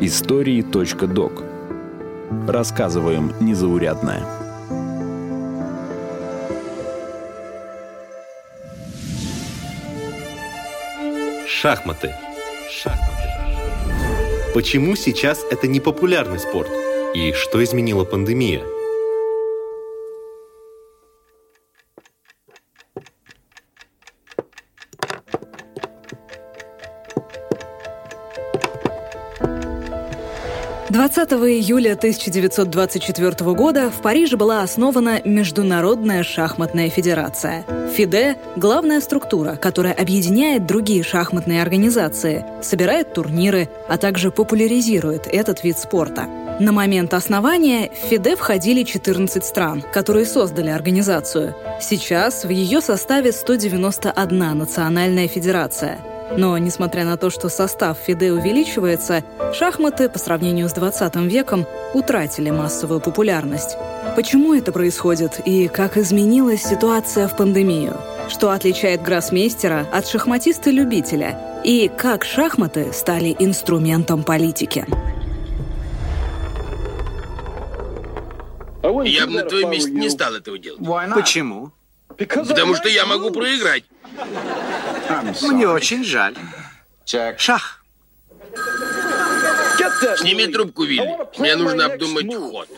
Истории.док Рассказываем незаурядное. Шахматы. Шахматы. Почему сейчас это не популярный спорт? И что изменила пандемия? 20 июля 1924 года в Париже была основана Международная шахматная федерация. ФИДЕ – главная структура, которая объединяет другие шахматные организации, собирает турниры, а также популяризирует этот вид спорта. На момент основания в ФИДЕ входили 14 стран, которые создали организацию. Сейчас в ее составе 191 национальная федерация – но, несмотря на то, что состав ФИДЕ увеличивается, шахматы по сравнению с 20 веком утратили массовую популярность. Почему это происходит и как изменилась ситуация в пандемию? Что отличает гроссмейстера от шахматиста-любителя? И как шахматы стали инструментом политики? Я бы на твоем месте не стал этого делать. Почему? Потому что я могу проиграть. Мне очень жаль. Шах. Сними трубку, Вилли. Мне нужно обдумать ход.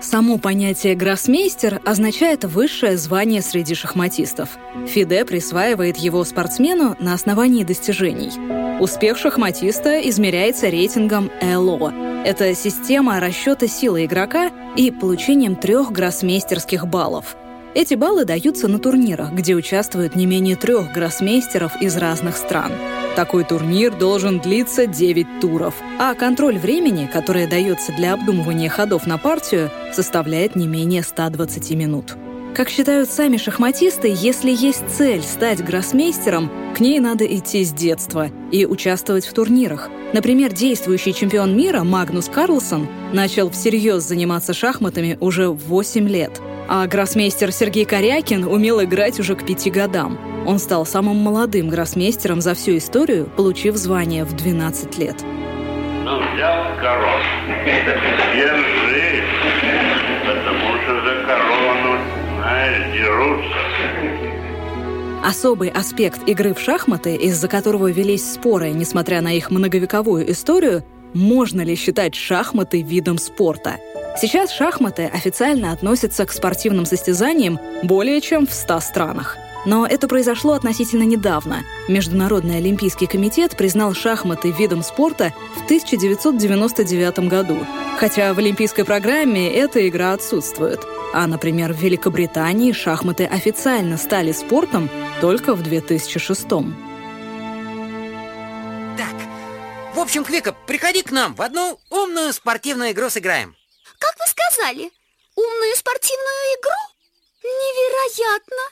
Само понятие «гроссмейстер» означает высшее звание среди шахматистов. ФИДЕ присваивает его спортсмену на основании достижений. Успех шахматиста измеряется рейтингом ЭЛО. Это система расчета силы игрока и получением трех гроссмейстерских баллов – эти баллы даются на турнирах, где участвуют не менее трех гроссмейстеров из разных стран. Такой турнир должен длиться 9 туров, а контроль времени, которое дается для обдумывания ходов на партию, составляет не менее 120 минут. Как считают сами шахматисты, если есть цель стать гроссмейстером, к ней надо идти с детства и участвовать в турнирах. Например, действующий чемпион мира Магнус Карлсон начал всерьез заниматься шахматами уже в 8 лет – а гроссмейстер Сергей Корякин умел играть уже к пяти годам. Он стал самым молодым гроссмейстером за всю историю, получив звание в 12 лет. Ну, взял корон. Держи, потому что за корону, знаешь, дерутся. Особый аспект игры в шахматы, из-за которого велись споры, несмотря на их многовековую историю, можно ли считать шахматы видом спорта – Сейчас шахматы официально относятся к спортивным состязаниям более чем в 100 странах. Но это произошло относительно недавно. Международный олимпийский комитет признал шахматы видом спорта в 1999 году. Хотя в олимпийской программе эта игра отсутствует. А, например, в Великобритании шахматы официально стали спортом только в 2006 Так, в общем, Квика, приходи к нам, в одну умную спортивную игру сыграем. Как вы сказали? Умную спортивную игру? Невероятно!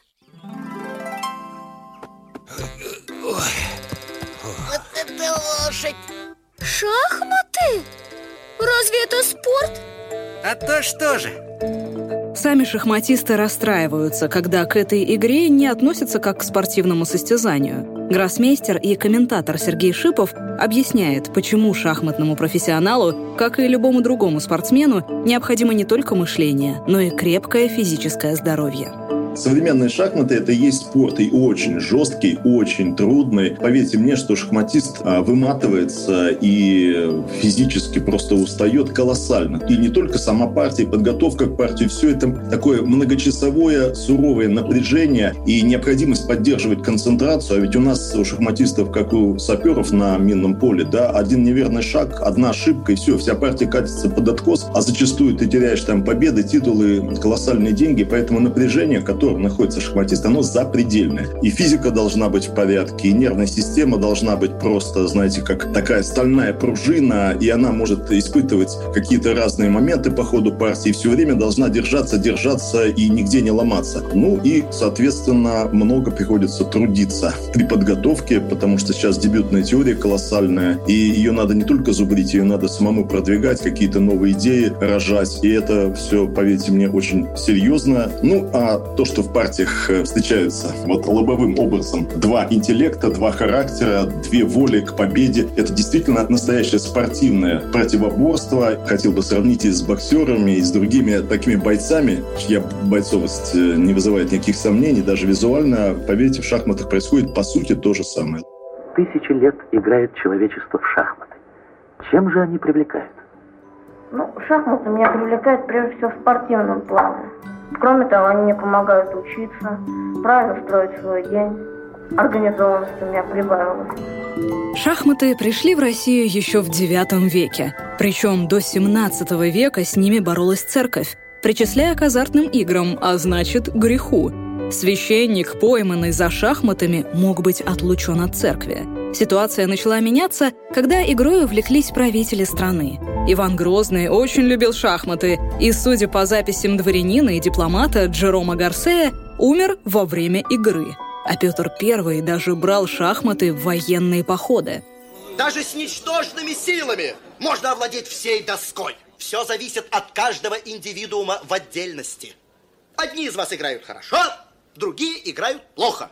Вот это лошадь! Шахматы? Разве это спорт? А то что же? Сами шахматисты расстраиваются, когда к этой игре не относятся как к спортивному состязанию. Гроссмейстер и комментатор Сергей Шипов объясняет, почему шахматному профессионалу, как и любому другому спортсмену, необходимо не только мышление, но и крепкое физическое здоровье. Современные шахматы — это и есть спорт, и очень жесткий, очень трудный. Поверьте мне, что шахматист а, выматывается и физически просто устает колоссально. И не только сама партия, подготовка к партии, все это такое многочасовое, суровое напряжение и необходимость поддерживать концентрацию. А ведь у нас у шахматистов, как у саперов на минном поле, да, один неверный шаг, одна ошибка, и все, вся партия катится под откос, а зачастую ты теряешь там победы, титулы, колоссальные деньги, поэтому напряжение, которое котором находится шахматист, оно запредельное. И физика должна быть в порядке, и нервная система должна быть просто, знаете, как такая стальная пружина, и она может испытывать какие-то разные моменты по ходу партии, и все время должна держаться, держаться и нигде не ломаться. Ну и, соответственно, много приходится трудиться при подготовке, потому что сейчас дебютная теория колоссальная, и ее надо не только зубрить, ее надо самому продвигать, какие-то новые идеи рожать, и это все, поверьте мне, очень серьезно. Ну, а то, что что в партиях э, встречаются вот лобовым образом два интеллекта, два характера, две воли к победе. Это действительно настоящее спортивное противоборство. Хотел бы сравнить и с боксерами, и с другими такими бойцами. Я бойцовость э, не вызывает никаких сомнений, даже визуально. Поверьте, в шахматах происходит по сути то же самое. Тысячи лет играет человечество в шахматы. Чем же они привлекают? Ну, шахматы меня привлекают прежде всего в спортивном плане. Кроме того, они мне помогают учиться, правильно строить свой день. Организованность у меня прибавилась. Шахматы пришли в Россию еще в IX веке. Причем до XVII века с ними боролась церковь, причисляя к азартным играм, а значит, греху. Священник, пойманный за шахматами, мог быть отлучен от церкви. Ситуация начала меняться, когда игрой увлеклись правители страны. Иван Грозный очень любил шахматы, и, судя по записям дворянина и дипломата Джерома Гарсея, умер во время игры. А Петр I даже брал шахматы в военные походы. Даже с ничтожными силами можно овладеть всей доской. Все зависит от каждого индивидуума в отдельности. Одни из вас играют хорошо, другие играют плохо.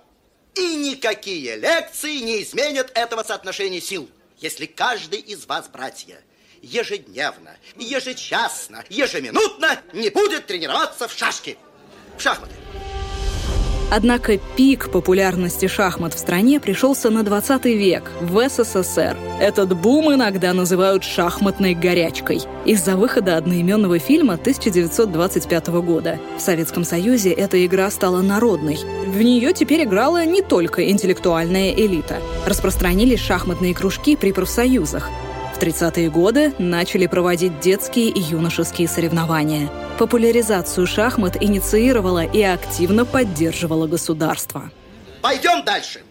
И никакие лекции не изменят этого соотношения сил. Если каждый из вас, братья, ежедневно, ежечасно, ежеминутно не будет тренироваться в шашки, в шахматы. Однако пик популярности шахмат в стране пришелся на 20 век, в СССР. Этот бум иногда называют шахматной горячкой из-за выхода одноименного фильма 1925 года. В Советском Союзе эта игра стала народной. В нее теперь играла не только интеллектуальная элита. Распространились шахматные кружки при профсоюзах. В 30-е годы начали проводить детские и юношеские соревнования – Популяризацию шахмат инициировала и активно поддерживала государство. Пойдем дальше.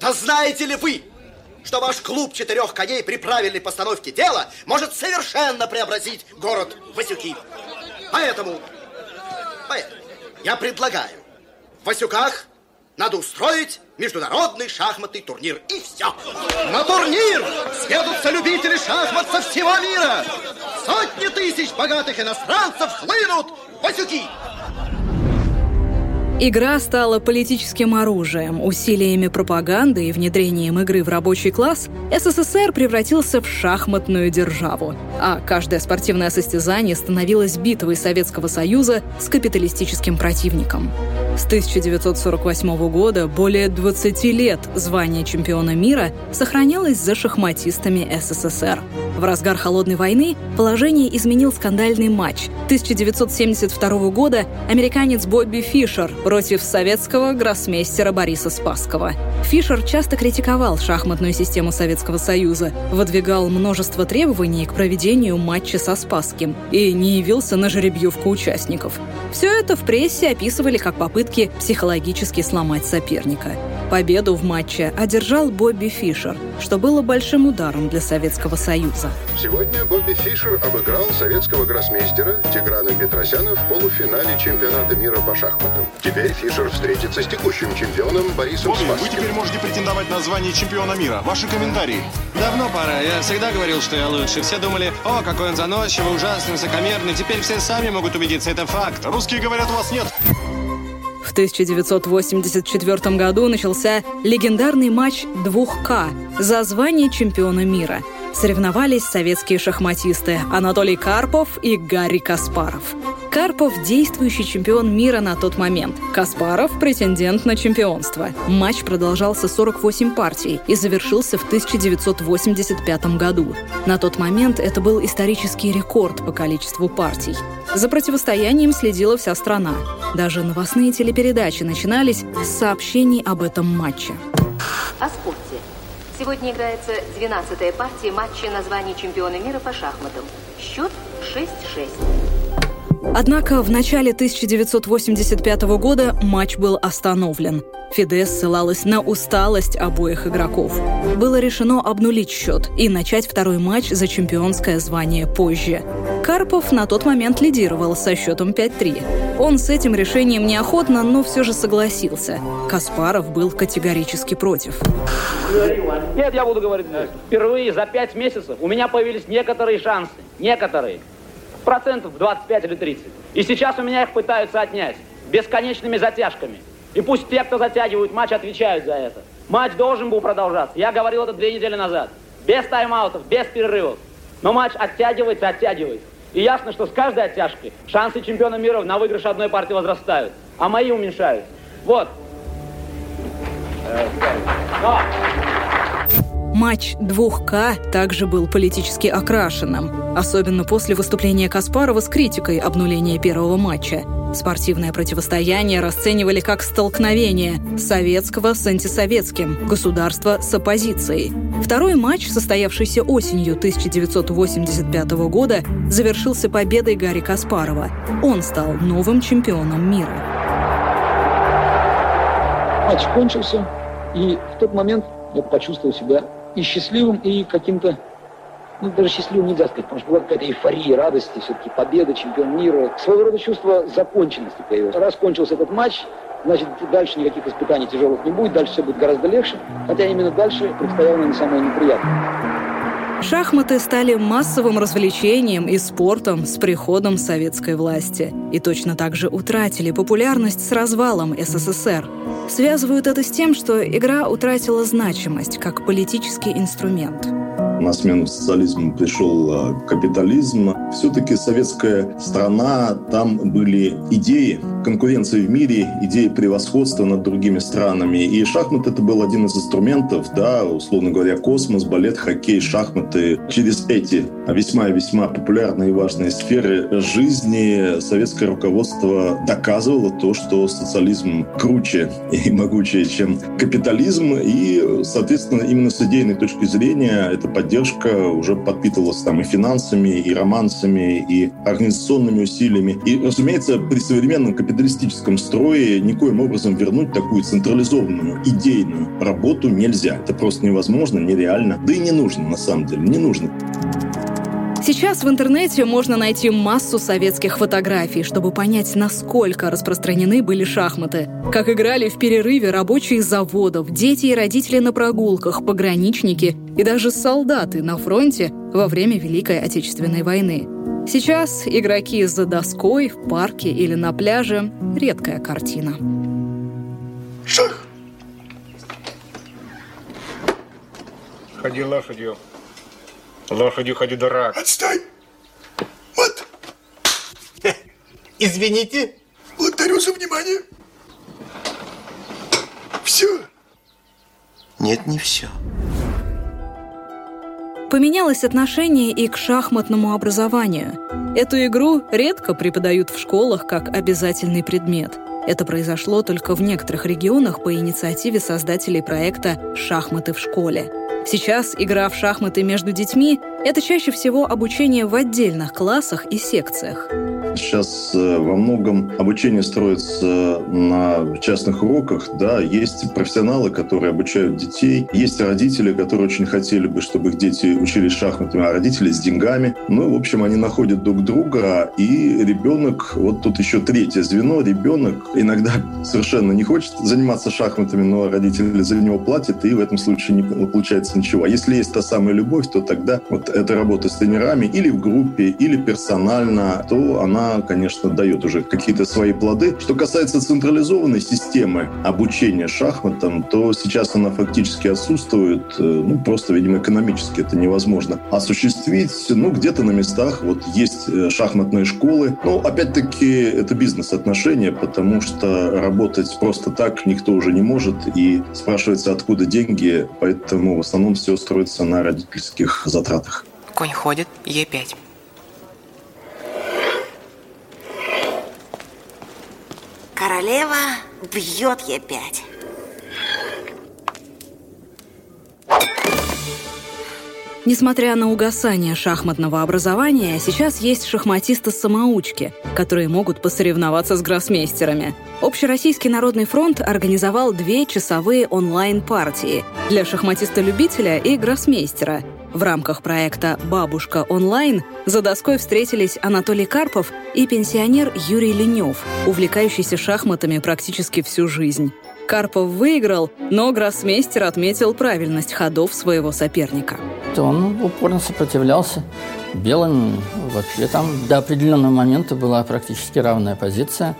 Да знаете ли вы, что ваш клуб четырех коней при правильной постановке дела может совершенно преобразить город Васюки? Поэтому, поэтому я предлагаю в Васюках надо устроить международный шахматный турнир. И все. На турнир съедутся любители шахмат со всего мира. Сотни тысяч богатых иностранцев хлынут в Васюки. Игра стала политическим оружием. Усилиями пропаганды и внедрением игры в рабочий класс СССР превратился в шахматную державу. А каждое спортивное состязание становилось битвой Советского Союза с капиталистическим противником. С 1948 года более 20 лет звание чемпиона мира сохранялось за шахматистами СССР. В разгар Холодной войны положение изменил скандальный матч. 1972 года американец Бобби Фишер против советского гроссмейстера Бориса Спасского. Фишер часто критиковал шахматную систему Советского Союза, выдвигал множество требований к проведению матча со Спасским и не явился на жеребьевку участников. Все это в прессе описывали как попытки психологически сломать соперника. Победу в матче одержал Бобби Фишер, что было большим ударом для Советского Союза. Сегодня Бобби Фишер обыграл советского гроссмейстера Тиграна Петросяна в полуфинале чемпионата мира по шахматам. Теперь Фишер встретится с текущим чемпионом Борисом Спасским. вы теперь можете претендовать на звание чемпиона мира. Ваши комментарии. Давно пора. Я всегда говорил, что я лучше. Все думали, о, какой он заносчивый, ужасный, высокомерный. Теперь все сами могут убедиться, это факт. Русские говорят, у вас нет. В 1984 году начался легендарный матч 2К за звание чемпиона мира. Соревновались советские шахматисты Анатолий Карпов и Гарри Каспаров. Карпов – действующий чемпион мира на тот момент. Каспаров – претендент на чемпионство. Матч продолжался 48 партий и завершился в 1985 году. На тот момент это был исторический рекорд по количеству партий. За противостоянием следила вся страна. Даже новостные телепередачи начинались с сообщений об этом матче. О спорте. Сегодня играется 12-я партия матча на звание чемпиона мира по шахматам. Счет 6-6. Однако в начале 1985 года матч был остановлен. Фиде ссылалась на усталость обоих игроков. Было решено обнулить счет и начать второй матч за чемпионское звание позже. Карпов на тот момент лидировал со счетом 5-3. Он с этим решением неохотно, но все же согласился. Каспаров был категорически против. Нет, я буду говорить. Впервые за пять месяцев у меня появились некоторые шансы. Некоторые. Процентов 25 или 30. И сейчас у меня их пытаются отнять. бесконечными затяжками. И пусть те, кто затягивают матч, отвечают за это. Матч должен был продолжаться. Я говорил это две недели назад. Без тайм-аутов, без перерывов. Но матч оттягивается, оттягивается. И ясно, что с каждой оттяжкой шансы чемпиона мира на выигрыш одной партии возрастают, а мои уменьшаются. Вот. Матч 2К также был политически окрашенным, особенно после выступления Каспарова с критикой обнуления первого матча. Спортивное противостояние расценивали как столкновение советского с антисоветским, государства с оппозицией. Второй матч, состоявшийся осенью 1985 года, завершился победой Гарри Каспарова. Он стал новым чемпионом мира. Матч кончился, и в тот момент я почувствовал себя и счастливым, и каким-то ну, даже счастливым нельзя сказать, потому что была какая-то эйфория, радости, все-таки победа, чемпион мира. Своего рода чувство законченности появилось. Раз кончился этот матч, значит, дальше никаких испытаний тяжелых не будет, дальше все будет гораздо легче, хотя именно дальше предстояло нам самое неприятное. Шахматы стали массовым развлечением и спортом с приходом советской власти. И точно так же утратили популярность с развалом СССР. Связывают это с тем, что игра утратила значимость как политический инструмент на смену социализму пришел а, капитализм. Все-таки советская страна, там были идеи конкуренции в мире, идеи превосходства над другими странами. И шахмат это был один из инструментов, да, условно говоря, космос, балет, хоккей, шахматы. Через эти весьма-весьма популярные и важные сферы жизни советское руководство доказывало то, что социализм круче и могучее, чем капитализм. И, соответственно, именно с идейной точки зрения поддержка поддержка уже подпитывалась там и финансами, и романсами, и организационными усилиями. И, разумеется, при современном капиталистическом строе никоим образом вернуть такую централизованную идейную работу нельзя. Это просто невозможно, нереально. Да и не нужно, на самом деле, не нужно. Сейчас в интернете можно найти массу советских фотографий, чтобы понять, насколько распространены были шахматы. Как играли в перерыве рабочие заводов, дети и родители на прогулках, пограничники и даже солдаты на фронте во время Великой Отечественной войны. Сейчас игроки за доской, в парке или на пляже – редкая картина. Шах! Ходи лошадью. Лошадью ходи, дурак. Отстой! Вот. Извините. Благодарю за внимание. Все. Нет, не все. Поменялось отношение и к шахматному образованию. Эту игру редко преподают в школах как обязательный предмет. Это произошло только в некоторых регионах по инициативе создателей проекта «Шахматы в школе». Сейчас игра в шахматы между детьми — это чаще всего обучение в отдельных классах и секциях. Сейчас э, во многом обучение строится на частных уроках. Да, есть профессионалы, которые обучают детей. Есть родители, которые очень хотели бы, чтобы их дети учились шахматами, а родители с деньгами. Ну, в общем, они находят друг друга, и ребенок, вот тут еще третье звено, ребенок иногда совершенно не хочет заниматься шахматами, но родители за него платят, и в этом случае не получается ничего. А если есть та самая любовь, то тогда вот эта работа с тренерами или в группе, или персонально, то она конечно, дает уже какие-то свои плоды. Что касается централизованной системы обучения шахматам, то сейчас она фактически отсутствует. Э, ну, просто, видимо, экономически это невозможно осуществить. Ну, где-то на местах вот есть э, шахматные школы. Но, опять-таки, это бизнес-отношения, потому что работать просто так никто уже не может. И спрашивается, откуда деньги. Поэтому в основном все строится на родительских затратах. Конь ходит, Е5. Королева бьет Е5. Несмотря на угасание шахматного образования, сейчас есть шахматисты-самоучки, которые могут посоревноваться с гроссмейстерами. Общероссийский народный фронт организовал две часовые онлайн-партии для шахматиста-любителя и гроссмейстера – в рамках проекта «Бабушка онлайн» за доской встретились Анатолий Карпов и пенсионер Юрий Ленев, увлекающийся шахматами практически всю жизнь. Карпов выиграл, но гроссмейстер отметил правильность ходов своего соперника. Он упорно сопротивлялся. Белым вообще там до определенного момента была практически равная позиция.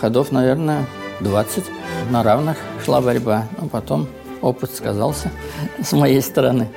ходов, наверное, 20. На равных шла борьба. Но потом опыт сказался с моей стороны.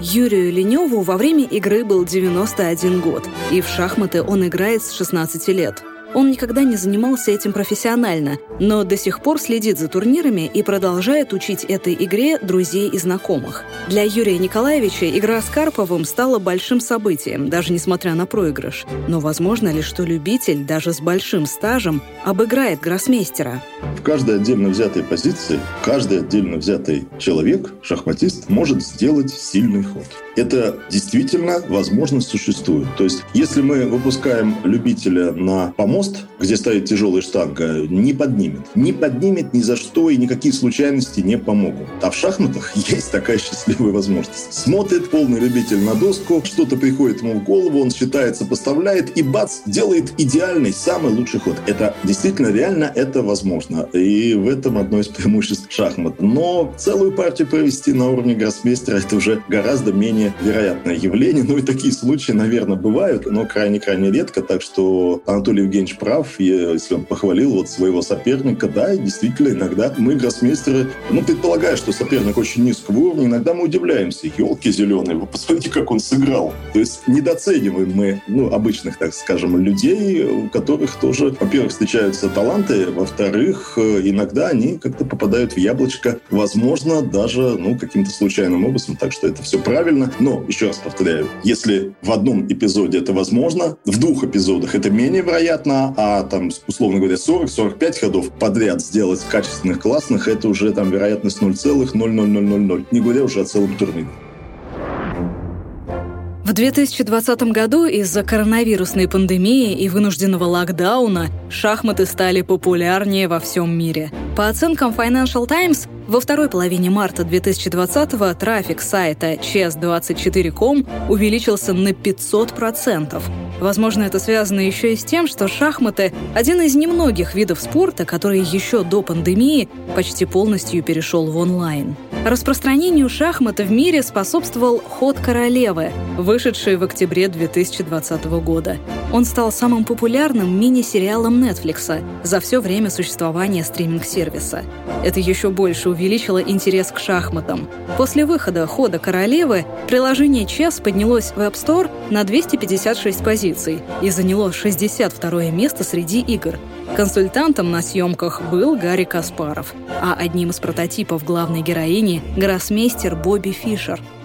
Юрию Леневу во время игры был 91 год, и в шахматы он играет с 16 лет. Он никогда не занимался этим профессионально, но до сих пор следит за турнирами и продолжает учить этой игре друзей и знакомых. Для Юрия Николаевича игра с Карповым стала большим событием, даже несмотря на проигрыш. Но возможно ли, что любитель, даже с большим стажем, обыграет гроссмейстера? В каждой отдельно взятой позиции, каждый отдельно взятый человек, шахматист, может сделать сильный ход. Это действительно возможность существует. То есть, если мы выпускаем любителя на помост, где стоит тяжелая штанга, не поднимет. Не поднимет ни за что, и никакие случайности не помогут. А в шахматах есть такая счастливая возможность. Смотрит полный любитель на доску, что-то приходит ему в голову, он считает, сопоставляет, и бац, делает идеальный, самый лучший ход. Это действительно реально, это возможно. И в этом одно из преимуществ шахмат. Но целую партию провести на уровне гроссмейстера это уже гораздо менее вероятное явление. Ну и такие случаи, наверное, бывают, но крайне-крайне редко. Так что Анатолий Евгеньевич прав, если он похвалил вот своего соперника. Да, действительно, иногда мы, гроссмейстеры, ну, предполагая, что соперник очень низкого уровня, иногда мы удивляемся. Елки зеленые, вы посмотрите, как он сыграл. То есть недооцениваем мы, ну, обычных, так скажем, людей, у которых тоже, во-первых, встречаются таланты, во-вторых, иногда они как-то попадают в яблочко, возможно, даже, ну, каким-то случайным образом. Так что это все правильно. Но, еще раз повторяю, если в одном эпизоде это возможно, в двух эпизодах это менее вероятно, а там, условно говоря, 40-45 ходов подряд сделать качественных, классных, это уже там вероятность 0,00000, не говоря уже о целом турнире. В 2020 году из-за коронавирусной пандемии и вынужденного локдауна шахматы стали популярнее во всем мире. По оценкам Financial Times, во второй половине марта 2020-го трафик сайта chess24.com увеличился на 500%. Возможно, это связано еще и с тем, что шахматы – один из немногих видов спорта, который еще до пандемии почти полностью перешел в онлайн. Распространению шахмата в мире способствовал «Ход королевы», вышедший в октябре 2020 года. Он стал самым популярным мини-сериалом Netflix за все время существования стриминг-сервиса. Это еще больше увеличило интерес к шахматам. После выхода «Хода королевы» приложение Chess поднялось в App Store на 256 позиций и заняло 62 место среди игр. Консультантом на съемках был Гарри Каспаров, а одним из прототипов главной героини – гроссмейстер Бобби Фишер –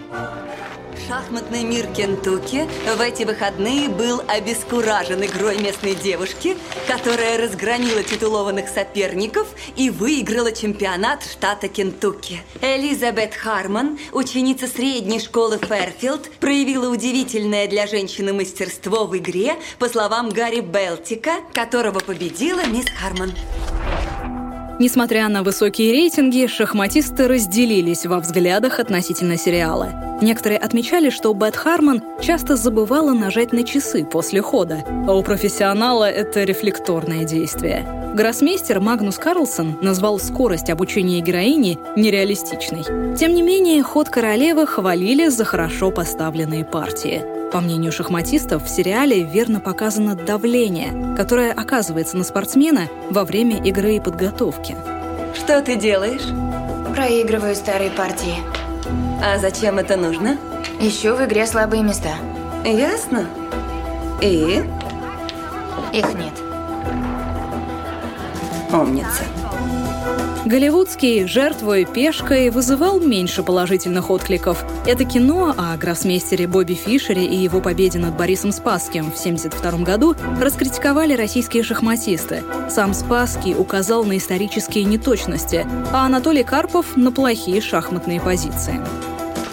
Шахматный мир Кентукки в эти выходные был обескуражен игрой местной девушки, которая разгромила титулованных соперников и выиграла чемпионат штата Кентукки. Элизабет Харман, ученица средней школы Фэрфилд, проявила удивительное для женщины мастерство в игре, по словам Гарри Белтика, которого победила мисс Харман. Несмотря на высокие рейтинги, шахматисты разделились во взглядах относительно сериала. Некоторые отмечали, что Бет Харман часто забывала нажать на часы после хода, а у профессионала это рефлекторное действие. Гроссмейстер Магнус Карлсон назвал скорость обучения героини нереалистичной. Тем не менее, ход королевы хвалили за хорошо поставленные партии. По мнению шахматистов, в сериале верно показано давление, которое оказывается на спортсмена во время игры и подготовки. Что ты делаешь? Проигрываю старые партии. А зачем это нужно? Ищу в игре слабые места. Ясно. И? Их нет. Умница. Голливудский «Жертвой пешкой» вызывал меньше положительных откликов. Это кино о гроссмейстере Бобби Фишере и его победе над Борисом Спасским в 1972 году раскритиковали российские шахматисты. Сам Спасский указал на исторические неточности, а Анатолий Карпов — на плохие шахматные позиции.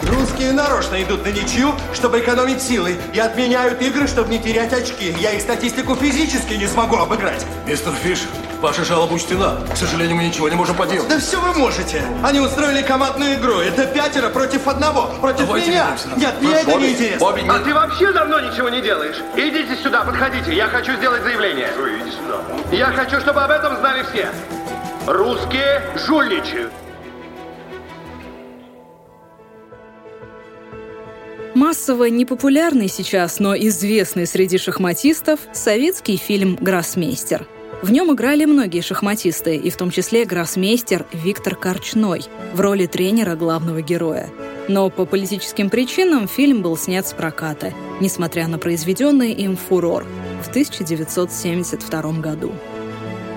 Русские нарочно идут на ничью, чтобы экономить силы, и отменяют игры, чтобы не терять очки. Я их статистику физически не смогу обыграть. Мистер Фишер, Ваша жалоба учтена. К сожалению, мы ничего не можем поделать. Да все вы можете. Они устроили командную игру. Это пятеро против одного. Против Давайте меня. Нет, мне это не интересно. Бобби, нет. А ты вообще давно ничего не делаешь? Идите сюда, подходите. Я хочу сделать заявление. Что, иди сюда. Я хочу, чтобы об этом знали все. Русские жульничают. Массово непопулярный сейчас, но известный среди шахматистов советский фильм «Гроссмейстер». В нем играли многие шахматисты, и в том числе гроссмейстер Виктор Корчной в роли тренера главного героя. Но по политическим причинам фильм был снят с проката, несмотря на произведенный им фурор в 1972 году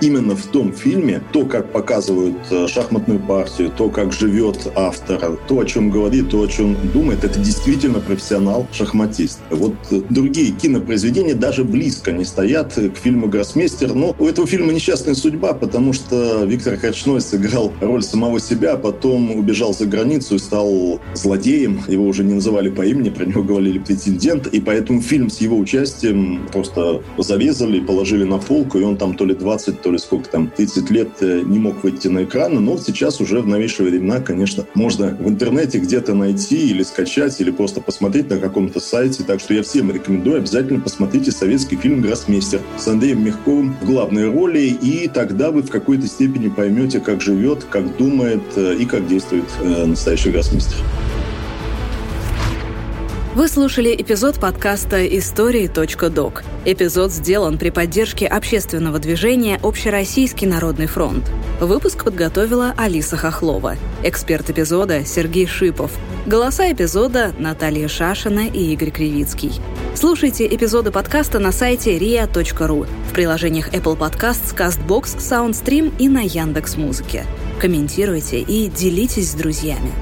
именно в том фильме то, как показывают э, шахматную партию, то, как живет автор, то, о чем говорит, то, о чем думает, это действительно профессионал-шахматист. Вот э, другие кинопроизведения даже близко не стоят к фильму «Гроссмейстер». Но у этого фильма несчастная судьба, потому что Виктор Качной сыграл роль самого себя, потом убежал за границу и стал злодеем. Его уже не называли по имени, про него говорили претендент. И поэтому фильм с его участием просто зарезали, положили на полку, и он там то ли 20, то то ли сколько там, 30 лет э, не мог выйти на экран, но сейчас уже в новейшие времена, конечно, можно в интернете где-то найти или скачать, или просто посмотреть на каком-то сайте. Так что я всем рекомендую, обязательно посмотрите советский фильм «Гроссмейстер» с Андреем Мягковым в главной роли, и тогда вы в какой-то степени поймете, как живет, как думает э, и как действует э, настоящий гроссмейстер. Вы слушали эпизод подкаста «Истории.док». Эпизод сделан при поддержке общественного движения «Общероссийский народный фронт». Выпуск подготовила Алиса Хохлова. Эксперт эпизода – Сергей Шипов. Голоса эпизода – Наталья Шашина и Игорь Кривицкий. Слушайте эпизоды подкаста на сайте ria.ru, в приложениях Apple Podcasts, CastBox, SoundStream и на Яндекс.Музыке. Комментируйте и делитесь с друзьями.